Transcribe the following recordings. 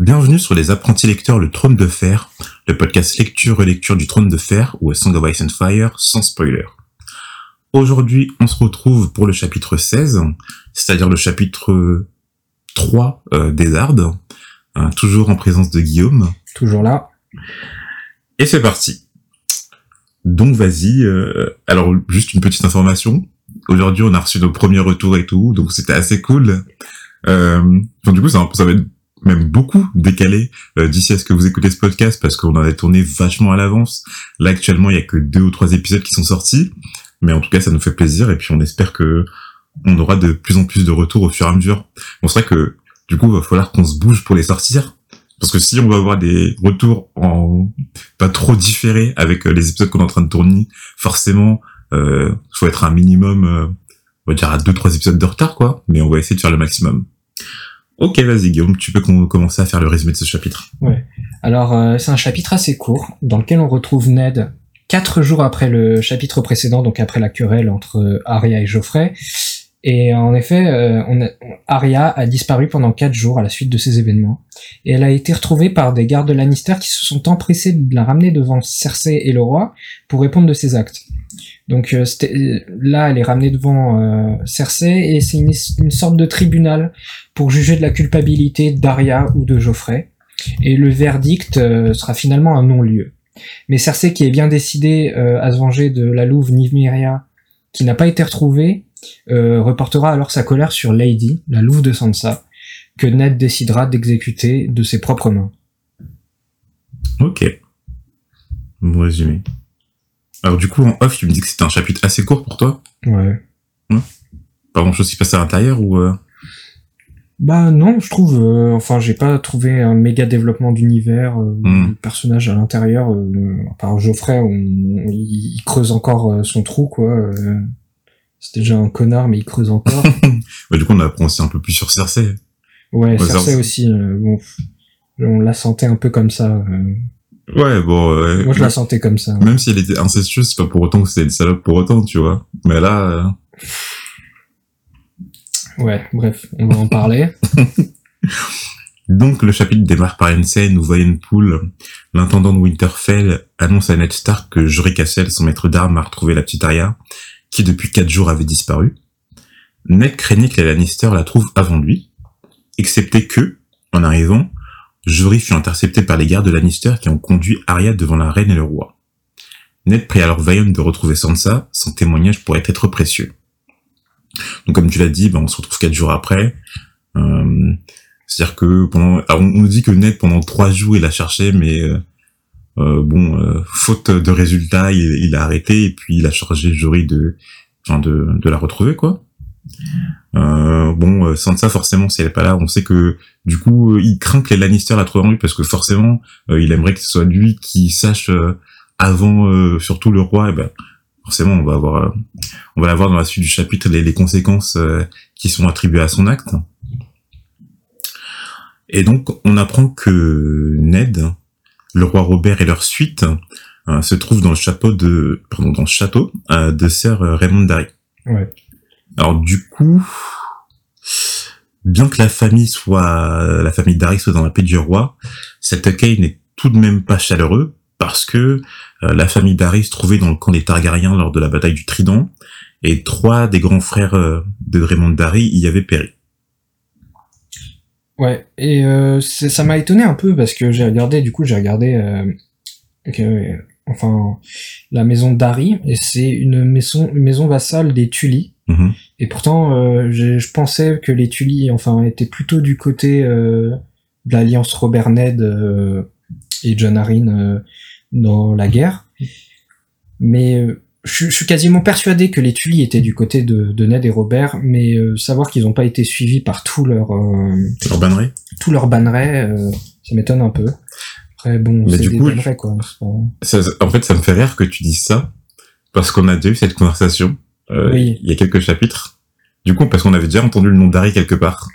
Bienvenue sur les apprentis lecteurs Le Trône de Fer, le podcast lecture-relecture du Trône de Fer ou A Song of Ice and Fire sans spoiler. Aujourd'hui, on se retrouve pour le chapitre 16, c'est-à-dire le chapitre 3 euh, des Ardes, hein, toujours en présence de Guillaume. Toujours là. Et c'est parti. Donc vas-y, euh, alors juste une petite information. Aujourd'hui, on a reçu nos premiers retours et tout, donc c'était assez cool. Euh, donc du coup, ça, ça va être même beaucoup décalé euh, d'ici à ce que vous écoutez ce podcast parce qu'on en a tourné vachement à l'avance. Là actuellement, il y a que deux ou trois épisodes qui sont sortis, mais en tout cas, ça nous fait plaisir et puis on espère que on aura de plus en plus de retours au fur et à mesure. C'est vrai que du coup, il va falloir qu'on se bouge pour les sortir. Parce que si on va avoir des retours en pas trop différés avec euh, les épisodes qu'on est en train de tourner, forcément, euh, faut être un minimum, euh, on va dire à deux trois épisodes de retard, quoi. Mais on va essayer de faire le maximum. Ok, vas-y Guillaume, tu peux commencer à faire le résumé de ce chapitre. Ouais. Alors euh, c'est un chapitre assez court dans lequel on retrouve Ned quatre jours après le chapitre précédent, donc après la querelle entre Arya et Geoffrey. Et en effet, euh, on a, Arya a disparu pendant quatre jours à la suite de ces événements, et elle a été retrouvée par des gardes de Lannister qui se sont empressés de la ramener devant Cersei et le roi pour répondre de ses actes. Donc euh, là, elle est ramenée devant euh, Cersei et c'est une, sorte de tribunal pour juger de la culpabilité d'Arya ou de Geoffrey. Et le verdict sera finalement un non-lieu. Mais Cersei, qui est bien décidée à se venger de la louve Nymeria, qui n'a pas été retrouvée, euh, reportera alors sa colère sur Lady, la louve de Sansa, que Ned décidera d'exécuter de ses propres mains. Ok. Résumé. Alors du coup, en off, tu me dis que c'était un chapitre assez court pour toi Ouais. Pas grand chose qui passe à l'intérieur ou... Euh... Bah non, je trouve. Euh, enfin, j'ai pas trouvé un méga développement d'univers, euh, mm. personnage à l'intérieur. Euh, par Geoffrey, on, il creuse encore son trou, quoi. C'est déjà un connard, mais il creuse encore. du coup, on apprend aussi un peu plus sur Cersei. Ouais, Cersei aussi. Euh, bon, on la sentait un peu comme ça. Euh. Ouais, bon. Moi, je la sentais comme ça. Même si elle était incestueuse, c'est pas pour autant que c'était une salope pour autant, tu vois. Mais là. Euh, ouais, bref, on va en parler. Donc, le chapitre démarre par une scène où Pool, l'intendant de Winterfell, annonce à Ned Stark que Jory Cassel, son maître d'armes, a retrouvé la petite Arya qui depuis quatre jours avait disparu. Ned craignait que les Lannister la trouve avant lui, excepté que, en arrivant, Jory fut intercepté par les gardes de Lannister qui ont conduit Arya devant la reine et le roi. Ned prit alors Vaillon de retrouver Sansa, son témoignage pourrait être précieux. Donc comme tu l'as dit, ben, on se retrouve quatre jours après. Euh, C'est-à-dire que pendant, on nous dit que Ned pendant trois jours il a cherché, mais euh, euh, bon, euh, faute de résultats, il, a arrêté et puis il a chargé le jury de, enfin de la retrouver quoi. Euh, bon, sans ça forcément, si elle est pas là, on sait que du coup, il craint que les Lannister la trouvent en lui parce que forcément, il aimerait que ce soit lui qui sache avant surtout le roi. Et ben, forcément, on va avoir, on va l'avoir dans la suite du chapitre les, les conséquences qui sont attribuées à son acte. Et donc, on apprend que Ned, le roi Robert et leur suite euh, se trouvent dans le château de, pardon, dans le château euh, de Sir Raymond Darry. Ouais. Alors du coup, bien que la famille soit, la famille soit dans la paix du roi, cet accueil n'est tout de même pas chaleureux parce que euh, la famille Darry se trouvait dans le camp des Targaryens lors de la bataille du Trident et trois des grands frères de Raymond Darry y avaient péri. Ouais, et euh, ça m'a étonné un peu parce que j'ai regardé, du coup, j'ai regardé, euh, enfin, la maison d'Harry, et c'est une maison, une maison vassale des Tully. Mm-hmm. Et pourtant, euh, je pensais que les Tully, enfin, étaient plutôt du côté euh, de l'alliance Robert Ned euh, et John Arryn dans la guerre. Mais je, suis quasiment persuadé que les Tully étaient du côté de, Ned et Robert, mais savoir qu'ils n'ont pas été suivis par tout leur leur tout ça m'étonne un peu. Après bon, c'est des coup, quoi. en fait, ça me fait rire que tu dises ça parce qu'on a déjà eu cette conversation il y a quelques chapitres. Du coup, parce qu'on avait déjà entendu le nom d'Harry quelque part.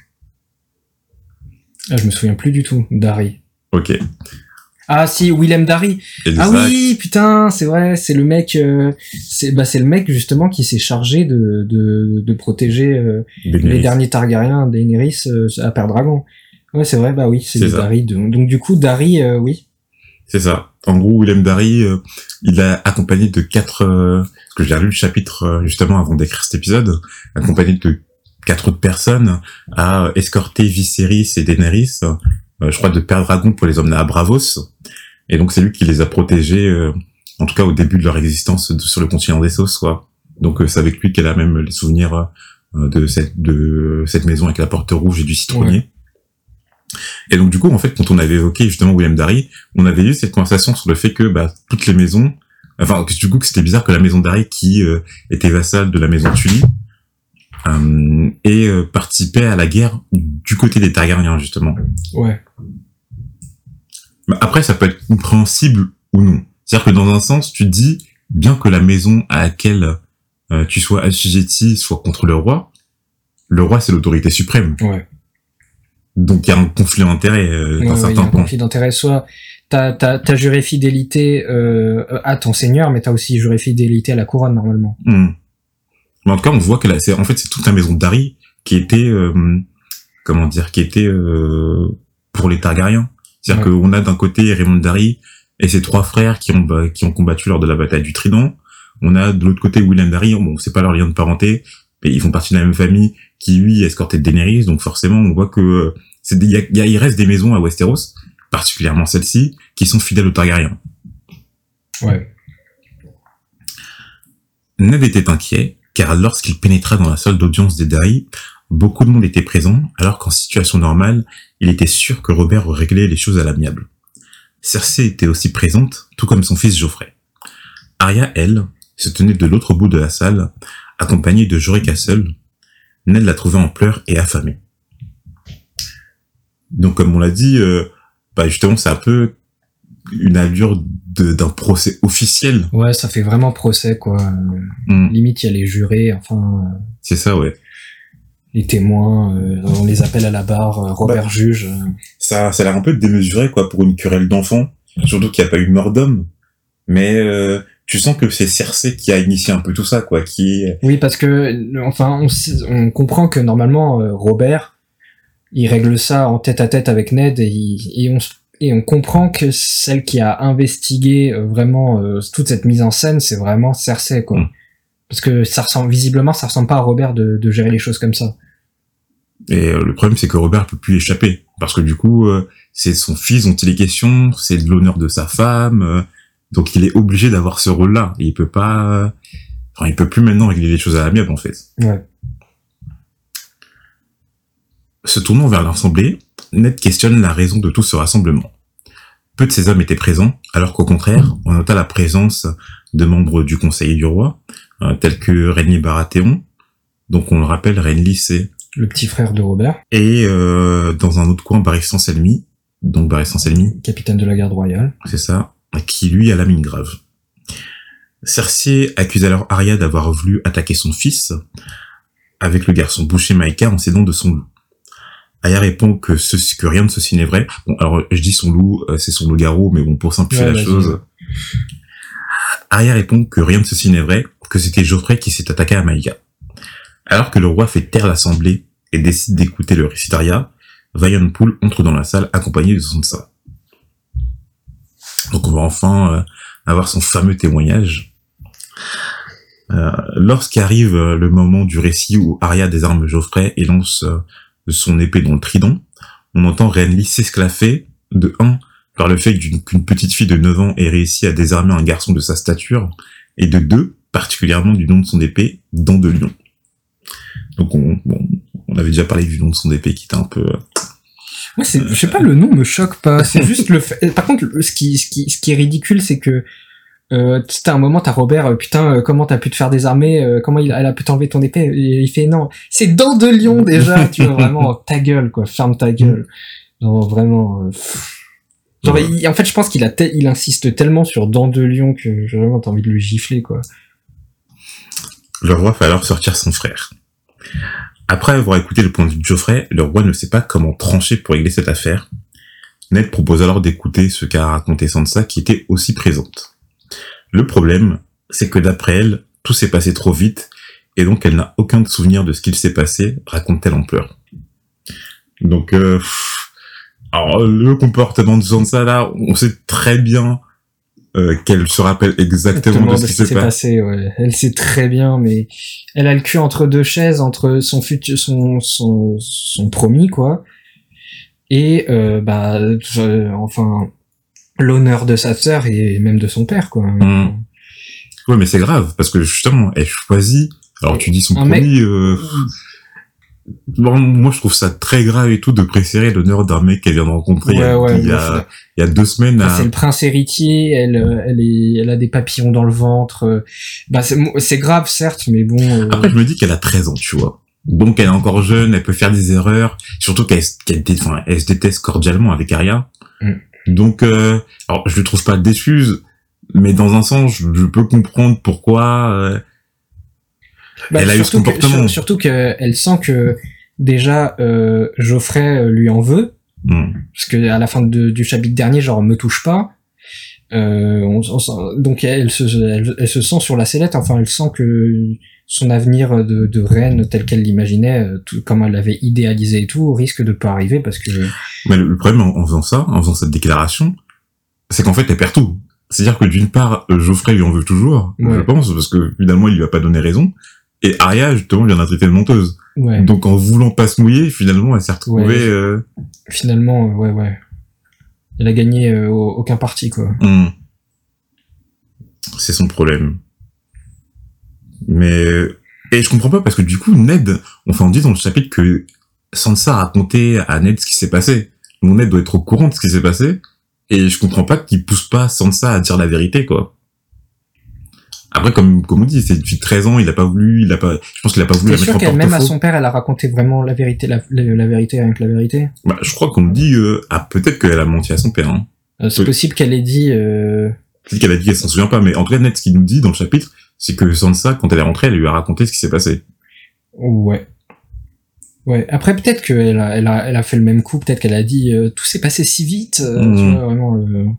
Ah, je me souviens plus du tout d'Harry. Ok. Ah si, Willem Darry. Ah oui, putain, c'est vrai, c'est le mec, euh, c'est bah c'est le mec justement qui s'est chargé de de, de protéger euh, les derniers Targaryens, Daenerys euh, à Père Dragon. Ouais, c'est vrai, bah oui, c'est du ça. Dari. Donc du coup, Dari, euh, oui. C'est ça. En gros, Willem Dari, euh, il a accompagné de quatre, euh, parce que j'ai lu le chapitre euh, justement avant d'écrire cet épisode, accompagné de quatre autres personnes à escorter Viserys et Daenerys, euh, je crois de Père Dragon pour les emmener à Bravos. Et donc c'est lui qui les a protégés, euh, en tout cas au début de leur existence de- sur le continent des Sauces, quoi. Donc euh, c'est avec lui qu'elle a même les souvenirs euh, de cette de cette maison avec la porte rouge et du citronnier. Et donc du coup, en fait, quand on avait évoqué justement William Darry, on avait eu cette conversation sur le fait que bah, toutes les maisons, enfin du coup que c'était bizarre que la maison Darry qui euh, était vassale de la maison Tully euh, et euh, participait à la guerre du côté des Targaryens justement. Ouais. Mais après, ça peut être compréhensible ou non. C'est-à-dire que dans un sens, tu te dis bien que la maison à laquelle euh, tu sois assujetti soit contre le roi, le roi c'est l'autorité suprême. Ouais. Donc il y a un conflit d'intérêts euh, Ouais, dans ouais, il y a certains un points. conflit d'intérêt. Soit t'as t'as t'as juré fidélité euh, à ton seigneur, mais t'as aussi juré fidélité à la couronne normalement. Hmm. Mais en tout cas, on voit que là, c'est en fait c'est toute la maison d'Harry qui était euh, comment dire, qui était euh, pour les Targaryens. C'est-à-dire Ouais. qu'on a d'un côté Raymond Darry et ses trois frères qui ont qui ont combattu lors de la bataille du Trident. On a de l'autre côté William Darry, bon, c'est pas leur lien de parenté, mais ils font partie de la même famille qui lui escortait Daenerys, donc forcément on voit que euh, c'est il y a, il y a- il reste des maisons à Westeros, particulièrement celle-ci, qui sont fidèles aux Targaryens. Ouais. Ned était inquiet, car lorsqu'il pénétra dans la salle d'audience des Dari, beaucoup de monde était présent, alors qu'en situation normale, il était sûr que Robert réglait les choses à l'amiable. Cersei était aussi présente, tout comme son fils Geoffrey. Arya, elle, se tenait de l'autre bout de la salle, accompagnée de Jory Castle. Ned la trouvait en pleurs et affamée. Donc, comme on l'a dit, euh, bah justement, c'est un peu une allure d'un procès officiel. Ouais, ça fait vraiment procès quoi. Hmm, Limite, il y a les jurés, enfin euh, c'est ça, ouais. les témoins, euh, on les appelle à la barre, euh, Robert juge. euh. ça, ça a l'air un peu démesuré quoi pour une querelle d'enfant. Surtout qu'il n'y a pas eu mort d'homme. Mais euh, tu sens que c'est Cersei qui a initié un peu tout ça, quoi. Qui Oui, parce que enfin, on, comprend que normalement euh, Robert, il règle ça en tête à tête avec Ned et, il- et on et on comprend que celle qui a investigué euh, vraiment euh, toute cette mise en scène, c'est vraiment Cersei quoi. Mm. Parce que ça ressemble visiblement, ça ressemble pas à Robert de, de gérer les choses comme ça. et euh, le problème c'est que Robert peut plus échapper parce que du coup euh, c'est son fils dont il est question, c'est de l'honneur de sa femme, donc il est obligé d'avoir ce rôle-là. Il peut pas, enfin il peut plus maintenant régler les choses à l'amiable en fait. Ouais. Se tournant vers l'assemblée, Ned questionne la raison de tout ce rassemblement. Peu de ces hommes étaient présents, alors qu'au contraire, on nota la présence de membres du conseil du roi, euh, tels que Renly Baratheon, donc on le rappelle, Renly c'est, Le petit frère de Robert, et euh, dans un autre coin, Barristan Selmy, donc Barristan Selmy, capitaine de la garde royale. c'est ça, qui lui a la mine grave. Cersei accuse alors Arya d'avoir voulu attaquer son fils avec le garçon boucher Maïka en s'aidant de son loup. Arya répond que, rien de ceci n'est vrai. Bon, alors je dis son loup, euh, c'est son loup-garou, mais bon, pour simplifier Ouais, la chose. Arya répond que rien de ceci n'est vrai, que c'était Geoffrey qui s'est attaqué à Maïka. Alors que le roi fait taire l'assemblée et décide d'écouter le récit d'Arya, Vaillant Pool entre dans la salle accompagné de Sansa. Donc on va enfin euh, avoir son fameux témoignage. Euh, Lorsqu'arrive euh, le moment du récit où Arya désarme Geoffrey et lance euh, son épée dans le trident, on entend Renly s'esclaffer de un par le fait qu'une petite fille de 9 ans ait réussi à désarmer un garçon de sa stature, et de deux, particulièrement du nom de son épée, Dent de Lion. Donc on avait déjà parlé du nom de son épée qui était un peu... euh, Ouais, c'est, je sais pas, le nom me choque pas. C'est juste le fait. Par contre, ce qui, ce qui, ce qui est ridicule, c'est que, euh, à un moment, t'as Robert, euh, putain, euh, comment t'as pu te faire désarmer, euh, comment il, elle a pu t'enlever ton épée, et il fait non, c'est dents de lion déjà, tu vois, vraiment, ta gueule, quoi, ferme ta gueule. Genre, vraiment, euh. Genre, il- en fait, je pense qu'il a, te- il insiste tellement sur dents de lion que vraiment t'as envie de le gifler, quoi. Le roi fait alors sortir son frère. Après avoir écouté le point de vue de Geoffrey, le roi ne sait pas comment trancher pour régler cette affaire. Ned propose alors d'écouter ce qu'a raconté Sansa qui était aussi présente. Le problème, c'est que d'après elle, tout s'est passé trop vite et donc elle n'a aucun souvenir de ce qu'il s'est passé, raconte-t-elle en pleurs. Donc, euh, Alors, le comportement de Sansa, là, on sait très bien euh, qu'elle se rappelle exactement de ce qui s'est passé. Ouais. Elle sait très bien, mais elle a le cul entre deux chaises, entre son futur, son, son, son promis, quoi, et euh, bah, euh, enfin, l'honneur de sa sœur et même de son père, quoi. Mmh. Ouais, mais c'est grave parce que justement, elle choisit. Alors tu dis son promis. Euh, bon, moi, je trouve ça très grave et tout de préférer l'honneur d'un mec qu'elle vient de rencontrer il, y a, il, y a, deux semaines. C'est le prince héritier, elle, elle, est, elle a des papillons dans le ventre. Bah, c'est grave, certes, mais bon. Euh, Après, je me dis qu'elle a 13 ans, tu vois. Donc, elle est encore jeune, elle peut faire des erreurs. Surtout qu'elle qu enfin, elle se déteste cordialement avec Arya. Mm. Donc, euh, alors, je ne trouve pas d'excuses, mais dans un sens, je, peux comprendre pourquoi euh, bah, elle a eu ce comportement. surtout qu'elle sent que déjà euh, Geoffrey euh, lui en veut. Hmm. parce que à la fin du chapitre dernier genre me touche pas. Euh, on, donc elle se elle, se sent sur la sellette. Enfin elle sent que son avenir de, de reine tel qu'elle l'imaginait euh, comme elle l'avait idéalisé et tout risque de pas arriver parce que mais le, problème en, faisant ça en faisant cette déclaration c'est qu'en fait elle perd tout. C'est-à-dire que d'une part Geoffrey lui en veut toujours je pense parce que finalement il lui a pas donné raison et Arya, justement, vient une menteuse. Ouais. Donc, en voulant pas se mouiller, finalement, elle s'est retrouvée... Euh... Finalement, ouais, ouais. Elle a gagné euh, aucun parti, quoi. Hmm. C'est son problème. Mais... Et je comprends pas, parce que du coup, Ned, enfin, on dit dans le chapitre que Sansa a raconté à Ned ce qui s'est passé. Mon Ned doit être au courant de ce qui s'est passé. Et je comprends pas qu'il pousse pas Sansa à dire la vérité, quoi. Après, comme, comme on dit, c'est depuis 13 ans, il a pas voulu, il a pas, je pense qu'il a pas voulu la mettre en porte même à son père, elle a raconté vraiment la vérité, la, la, vérité avec la vérité. Bah, je crois qu'on me dit, euh, ah, peut-être qu'elle a menti à son père, hein. Euh, c'est possible qu'elle ait dit, euh... Peut-être qu'elle a dit qu'elle s'en souvient pas, mais en tout cas, net, ce qu'il nous dit dans le chapitre, c'est que Sansa, quand elle est rentrée, elle lui a raconté ce qui s'est passé. Ouais. Ouais. Après, peut-être qu'elle a, elle a, elle a fait le même coup, peut-être qu'elle a dit, euh, tout s'est passé si vite, euh, tu mmh. vois, vraiment,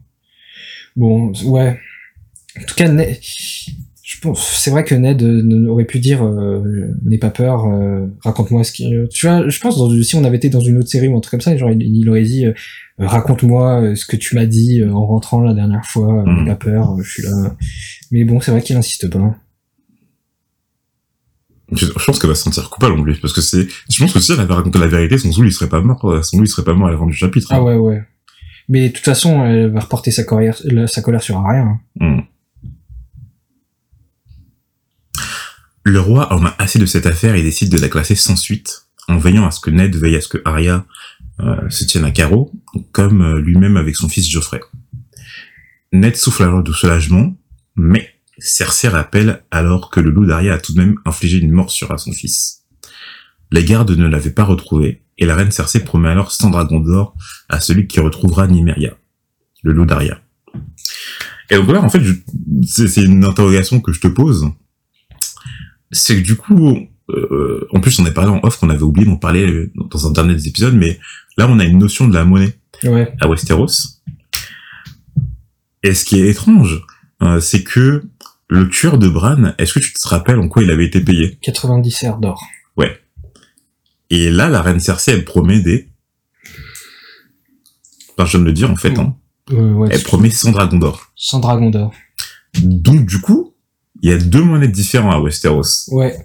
bon, ouais. En tout cas, je pense, c'est vrai que Ned euh, aurait pu dire euh, n'aie pas peur, euh, raconte-moi ce qui. Tu vois, je pense dans, si on avait été dans une autre série ou un truc comme ça, genre il, aurait dit raconte-moi ce que tu m'as dit en rentrant la dernière fois, n'aie mhm. pas peur, je suis là. Mais bon, c'est vrai qu'il insiste pas. Je, pense qu'elle va se sentir coupable en plus parce que c'est. Je pense que si elle avait raconté la vérité, son Zoul il serait pas mort, son Zoul il serait pas mort à la fin du chapitre. Ah ouais ouais. Mais de toute façon, elle va reporter sa colère, sa colère sur rien. Hein. Le roi en a assez de cette affaire et décide de la classer sans suite, en veillant à ce que Ned veille à ce que Arya euh, se tienne à carreau, comme euh, lui-même avec son fils Geoffrey. Ned souffle alors de soulagement, mais Cersei rappelle alors que le loup d'Arya a tout de même infligé une morsure à son fils. Les gardes ne l'avaient pas retrouvé, et la reine Cersei promet alors 100 dragons d'or à celui qui retrouvera Nymeria, le loup d'Arya. Et donc là, en fait, c'est une interrogation que je te pose c'est que du coup, euh, en plus on est parlé en off qu'on avait oublié d'en parler euh, dans un dernier des épisodes, mais là on a une notion de la monnaie à Westeros. Et ce qui est étrange, euh, c'est que le tueur de Bran, est-ce que tu te rappelles en quoi il avait été payé 90 serres d'or. Ouais. Et là, la reine Cersei, elle promet des... Enfin, je viens de le dire en fait, hein. elle promet 100 dragons d'or. 100 dragons d'or. Donc du coup, il y a deux monnaies différentes à Westeros. Ouais.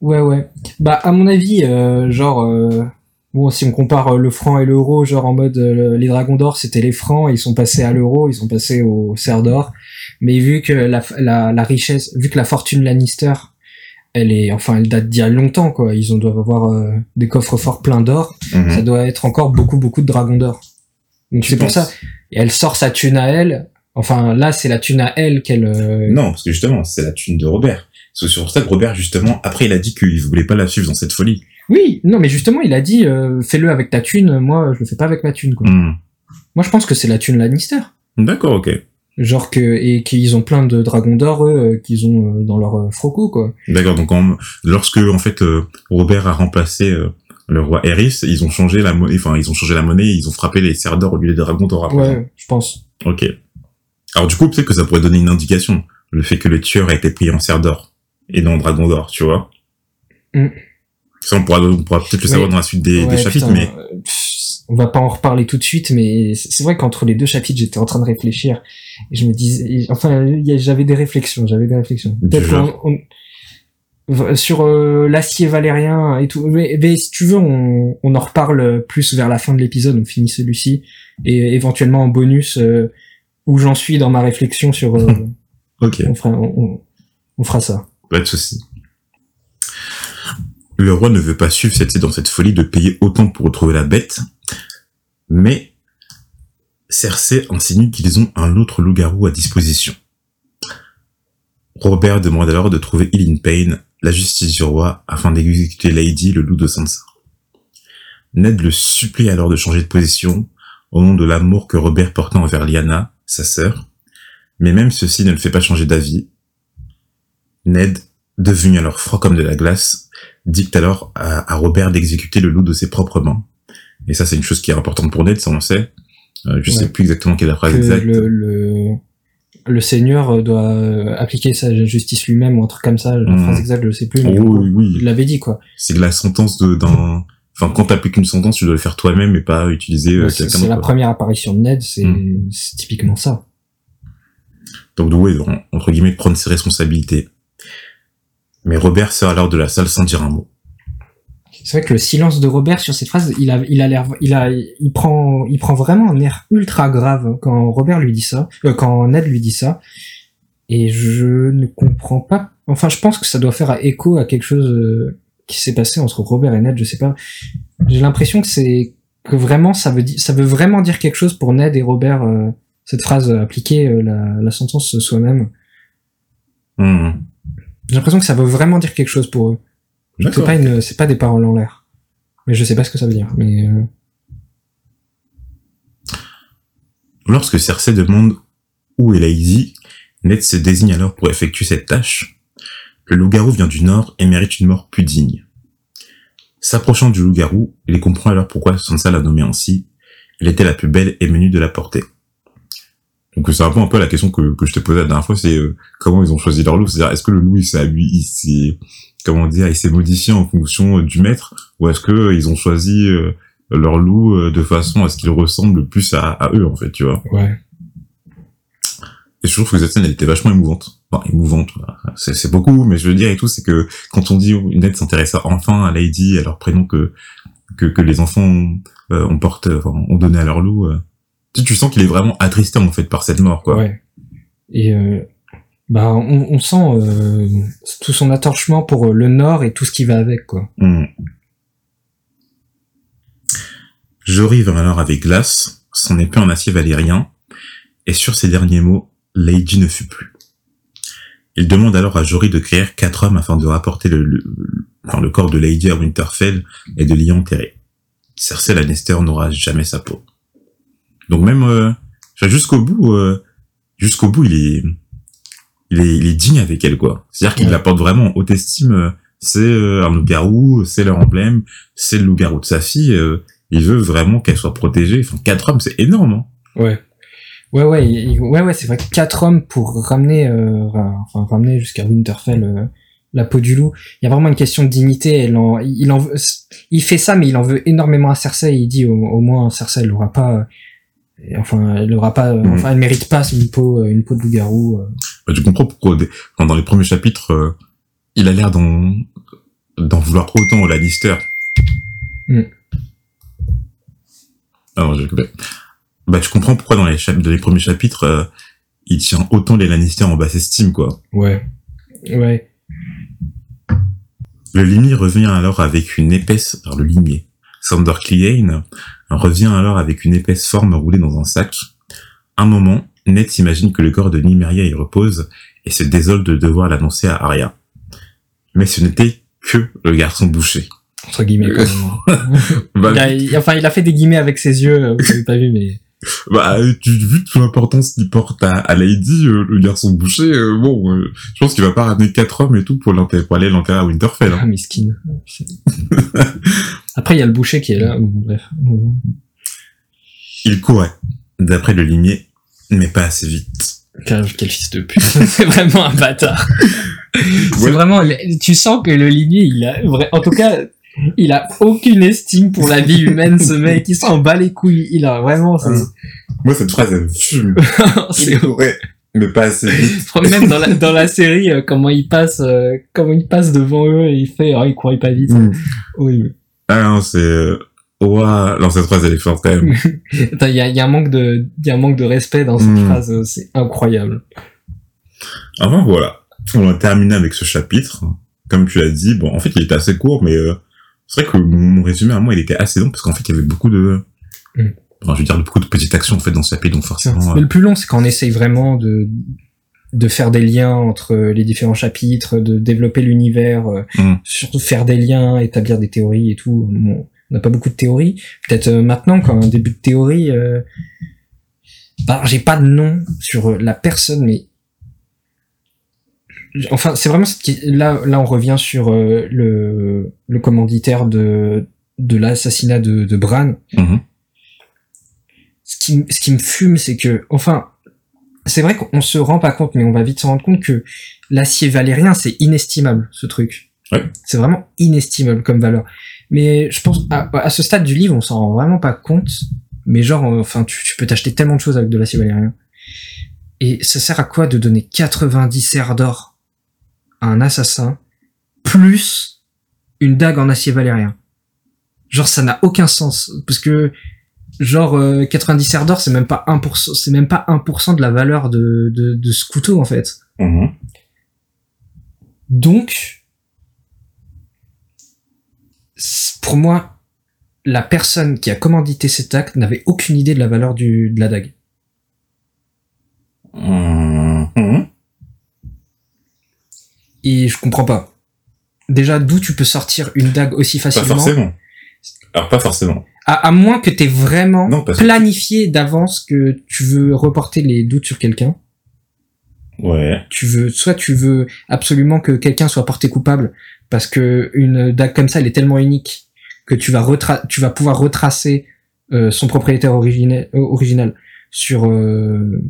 Ouais, ouais. Bah, à mon avis, euh, genre, euh, bon, si on compare euh, le franc et l'euro, genre en mode les dragons d'or, c'était les francs, ils sont passés à l'euro, ils sont passés au cerf d'or. Mais vu que la, la, la, richesse, vu que la fortune Lannister, elle est, enfin, elle date d'il y a longtemps, quoi. Ils ont, doivent avoir des coffres forts pleins d'or. Mhm. Ça doit être encore beaucoup, beaucoup de dragons d'or. Donc c'est pour ça. Et elle sort sa thune à elle Enfin, là, c'est la thune à elle qu'elle. Euh, non, parce que justement, c'est la thune de Robert. C'est sur ça que Robert, justement, après, il a dit qu'il voulait pas la suivre dans cette folie. Oui, non, mais justement, il a dit euh, fais-le avec ta thune. Moi, je le fais pas avec ma thune. Quoi. Hmm. Moi, je pense que c'est la thune Lannister. D'accord, ok. Genre que et qu'ils ont plein de dragons d'or eux, euh, qu'ils ont dans leur froco quoi. D'accord, donc lorsque en fait Robert a remplacé le roi Eris, ils ont changé la monnaie, enfin ils ont changé la monnaie, ils ont frappé les serres d'or au lieu des dragons d'or après. Ouais, je pense. Ok. Alors du coup, peut-être que ça pourrait donner une indication, le fait que le tueur a été pris en serre d'or et non en dragon d'or, tu vois. Mm. Ça, on pourra, peut-être le savoir dans la suite des, chapitres, mais... on va pas en reparler tout de suite, mais c'est vrai qu'entre les deux chapitres, j'étais en train de réfléchir et je me disais, enfin, j'avais des réflexions, j'avais des réflexions. Peut-être sur euh, l'acier valérien et tout. Mais, si tu veux, on, on, en reparle plus vers la fin de l'épisode. On finit celui-ci et éventuellement en bonus euh, où j'en suis dans ma réflexion sur. Euh, ok. On fera, on, on, fera ça. Pas de souci. Le roi ne veut pas suivre cette, dans cette folie de payer autant pour retrouver la bête, mais Cersei insinue qu'ils ont un autre loup-garou à disposition. Robert demande alors de trouver Eileen Payne, la justice du roi afin d'exécuter Lady, le loup de Sansa. Ned le supplie alors de changer de position au nom de l'amour que Robert portait envers Lyanna, sa sœur, mais même ceci ne le fait pas changer d'avis. Ned, devenu alors froid comme de la glace, dicte alors à, Robert d'exécuter le loup de ses propres mains. Et ça, c'est une chose qui est importante pour Ned, ça on le sait. Euh, je sais plus exactement quelle est la phrase exacte. le, le seigneur euh, doit appliquer sa justice lui-même ou un truc comme ça. La phrase hmm. exacte, je sais plus. Mais oh, oui, Il l'avait dit, quoi. C'est la sentence de, d'un, enfin, quand t'appliques une sentence, tu dois le faire toi-même et pas utiliser euh, quelqu'un d'autre. C'est la première apparition de Ned, c'est, c'est typiquement ça. Donc, oui, entre guillemets, prendre ses responsabilités. Mais Robert sort alors de la salle sans dire un mot. C'est vrai que le silence de Robert sur cette phrase, il a, il a l'air, il a, il prend, il prend vraiment un air ultra grave quand Robert lui dit ça, euh, quand Ned lui dit ça. Et je ne comprends pas. Enfin, je pense que ça doit faire écho à quelque chose euh, qui s'est passé entre Robert et Ned. Je sais pas. J'ai l'impression que c'est que vraiment ça veut dire, ça veut vraiment dire quelque chose pour Ned et Robert. Euh, cette phrase appliquer la, la sentence soi-même. Hmm. J'ai l'impression que ça veut vraiment dire quelque chose pour eux. C'est pas une, c'est pas des paroles en l'air. Mais je sais pas ce que ça veut dire. Mais euh... lorsque Cersei demande où est Lady, Ned se désigne alors pour effectuer cette tâche. Le loup-garou vient du nord et mérite une mort plus digne. S'approchant du loup-garou, il comprend alors pourquoi Sansa l'a nommé ainsi. Il était la plus belle et menue de la portée. Donc ça répond un peu à la question que, que je t'ai posée la dernière fois, c'est euh, comment ils ont choisi leur loup? C'est-à-dire, est-ce que le loup, il s'est, il s'est, comment dire, il s'est modifié en fonction euh, du maître, ou est-ce que euh, ils ont choisi leur loup de façon à ce qu'il ressemble plus à, à, eux, en fait, tu vois? Ouais. Et je trouve que cette scène, elle était vachement émouvante. Enfin, émouvante, c'est beaucoup, mais je veux dire et tout, c'est que quand on dit Ned s'intéressa enfin à Lady, à leur prénom que que, que les enfants ont, ont porté, enfin, ont donné à leur loup, tu, tu sens qu'il est vraiment attristé en fait par cette mort, quoi. Ouais. Et euh, bah on, on sent euh, tout son attachement pour euh, le Nord et tout ce qui va avec, quoi. Mm. Jory va alors avec Glace, son épée en acier valérien, et sur ces derniers mots, Lady ne fut plus. Il demande alors à Jory de créer quatre hommes afin de rapporter le, le, enfin, le corps de Lady à Winterfell et de l'y enterrer. Cersei Lannister n'aura jamais sa peau. Donc même euh, jusqu'au bout, euh, jusqu'au bout, il est, il est, il est digne avec elle quoi. C'est-à-dire qu'il la porte vraiment en haute estime. C'est euh, un loup-garou, c'est leur emblème, c'est le loup-garou de sa fille. il veut vraiment qu'elle soit protégée. Enfin, quatre hommes, c'est énorme. Hein. Ouais. Ouais, ouais, ouais, ouais, c'est vrai quatre hommes pour ramener, enfin, ramener jusqu'à Winterfell la peau du loup. Il y a vraiment une question de dignité. Elle en, il en veut, il fait ça, mais il en veut énormément à Cersei. Il dit au, au moins Cersei, elle aura pas, enfin, elle aura pas, mhm. enfin, elle mérite pas une peau, euh, une peau de loup-garou. Euh. Bah, tu comprends pourquoi dans les premiers chapitres, euh, il a l'air d'en d'en vouloir autant au Lannister. Mm. Ah non, Bah, tu comprends pourquoi dans les, dans les premiers chapitres, il tient autant les Lannister en basse estime, quoi. Ouais. Ouais. Le limier revient alors avec une épaisse, alors le limier, Sander Clegane revient alors avec une épaisse forme roulée dans un sac. Un moment, Ned s'imagine que le corps de Nymeria y repose et se désole de devoir l'annoncer à Arya. Mais ce n'était que le garçon bouché. Entre guillemets, quand bah, il a, enfin, il a fait des guillemets avec ses yeux, euh, vous avez pas vu, mais... Bah, tu, vu toute l'importance qu'il porte à, Lady, euh, le garçon bouché, euh, bon, euh, je pense qu'il va pas ramener quatre hommes et tout pour, pour aller l'enterrer à Winterfell. Hein. Ah, miskin. Après, il y a le boucher qui est là, bref. Il courait, d'après le limier, mais pas assez vite. Quel, fils de pute. c'est vraiment un bâtard. C'est vraiment, tu sens que le limier, il a, en tout cas, Il a aucune estime pour la vie humaine, ce mec. Il s'en bat les couilles. Il a vraiment. c'est- Moi, cette phrase, elle me fume. c'est Ouais, mais pas assez vite. même dans la dans la série euh, comment il passe euh, comment il passe devant eux et il fait oh il courait pas vite. Mm. Oui. Ah non, c'est... euh, Ouah, non, cette phrase, elle est forte quand même. Il y a, il y a un manque de y a un manque de respect dans cette Mm. phrase. C'est incroyable. Enfin, voilà. On a terminé avec ce chapitre. Comme tu l'as dit, bon, en fait, il était assez court, mais euh, c'est vrai que mon résumé à moi, il était assez long, parce qu'en fait, il y avait beaucoup de... Mm. Enfin, je veux dire, beaucoup de petites actions, en fait, dans ce chapitre, donc forcément... Mais euh, le plus long, c'est quand on essaye vraiment de de faire des liens entre les différents chapitres, de développer l'univers, euh, Mm. surtout faire des liens, établir des théories et tout. Bon, on n'a pas beaucoup de théories. Peut-être euh, maintenant, quand un début de théorie, euh, bah, j'ai pas de nom sur la personne, mais enfin, c'est vraiment ce qui... là, là, on revient sur euh, le le commanditaire de de l'assassinat de, de Bran mhm. ce qui, ce qui me fume, c'est que, enfin, c'est vrai qu'on se rend pas compte, mais on va vite se rendre compte que l'acier valérien, c'est inestimable, ce truc. Ouais. C'est vraiment inestimable comme valeur. Mais je pense, à, à ce stade du livre, on s'en rend vraiment pas compte. Mais genre, euh, enfin, tu, tu peux t'acheter tellement de choses avec de l'acier valérien. Et ça sert à quoi de donner 90 serres d'or? Un assassin, plus une dague en acier valérien? Genre, ça n'a aucun sens. Parce que, genre, euh, 90 serres d'or, c'est même pas 1%, c'est même pas 1% de la valeur de, de, de ce couteau, en fait. Mhm. Donc, pour moi, la personne qui a commandité cet acte n'avait aucune idée de la valeur du, de la dague. Mhm. Et je comprends pas. Déjà, d'où tu peux sortir une dague aussi Pas facilement forcément. Alors, pas forcément. à, à moins que t'aies vraiment Non, planifié d'avance que tu veux reporter les doutes sur quelqu'un. Ouais. tu veux soit tu veux absolument que quelqu'un soit porté coupable parce que une dague comme ça elle est tellement unique que tu vas retra tu vas pouvoir retracer euh, son propriétaire original sur euh,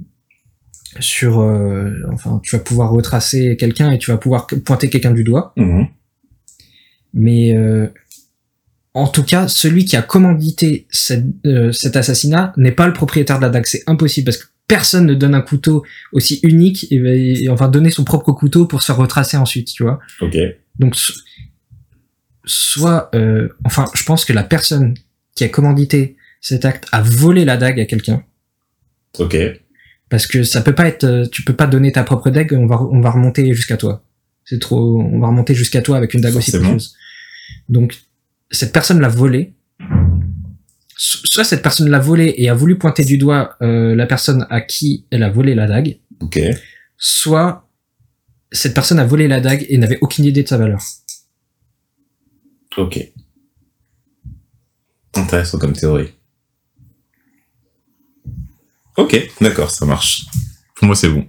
sur euh, enfin tu vas pouvoir retracer quelqu'un et tu vas pouvoir pointer quelqu'un du doigt Mhm. mais euh, en tout cas, celui qui a commandité cette- euh, cet assassinat n'est pas le propriétaire de la dague. C'est impossible parce que personne ne donne un couteau aussi unique et, va- et enfin donner son propre couteau pour se faire retracer ensuite, tu vois. Ok. Donc so- soit, euh, enfin, je pense que la personne qui a commandité cet acte a volé la dague à quelqu'un Ok. Parce que ça peut pas être, euh, tu peux pas donner ta propre dague. On va on va remonter jusqu'à toi. C'est trop, on va remonter jusqu'à toi avec une dague aussi précieuse. Donc cette personne l'a volé. So- Soit cette personne l'a volé et a voulu pointer du doigt euh, la personne à qui elle a volé la dague, Ok. soit cette personne a volé la dague et n'avait aucune idée de sa valeur. Ok. Intéressant comme théorie. Ok, d'accord, ça marche. Pour moi, c'est bon.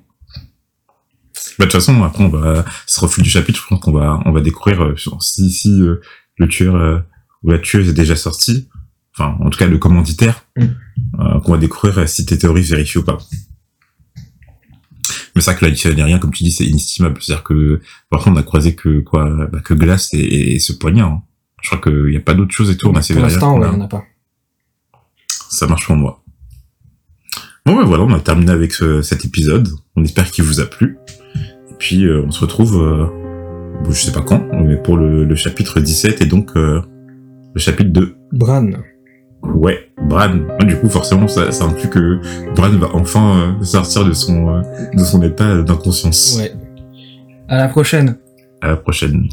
Bah, de toute façon, après, on va, ce refus du chapitre, je pense qu'on va, on va découvrir euh, si, si euh, le tueur euh, ou la tueuse est déjà sorti. Enfin, en tout cas, le commanditaire, Mm. euh, qu'on va découvrir euh, si tes théories se vérifient ou pas. Mais c'est vrai que la rien, comme tu dis, c'est inestimable. C'est-à-dire que, par contre, on a croisé que, quoi, bah, que glace et, et ce poignard. hein. Je crois qu'il n'y a pas d'autre chose et tout. On a Pour l'instant, ouais, il y en a pas. ça marche pour moi. Bon, ben voilà, on a terminé avec ce- cet épisode. On espère qu'il vous a plu. Et puis, euh, on se retrouve, euh, je sais pas quand, mais pour le, le chapitre 17 et donc euh, le chapitre 2. Bran. Ouais, Bran. Ah, Du coup, forcément, ça, ça inclut que Bran va enfin euh, sortir de son, de son état d'inconscience. Ouais. À la prochaine. À la prochaine.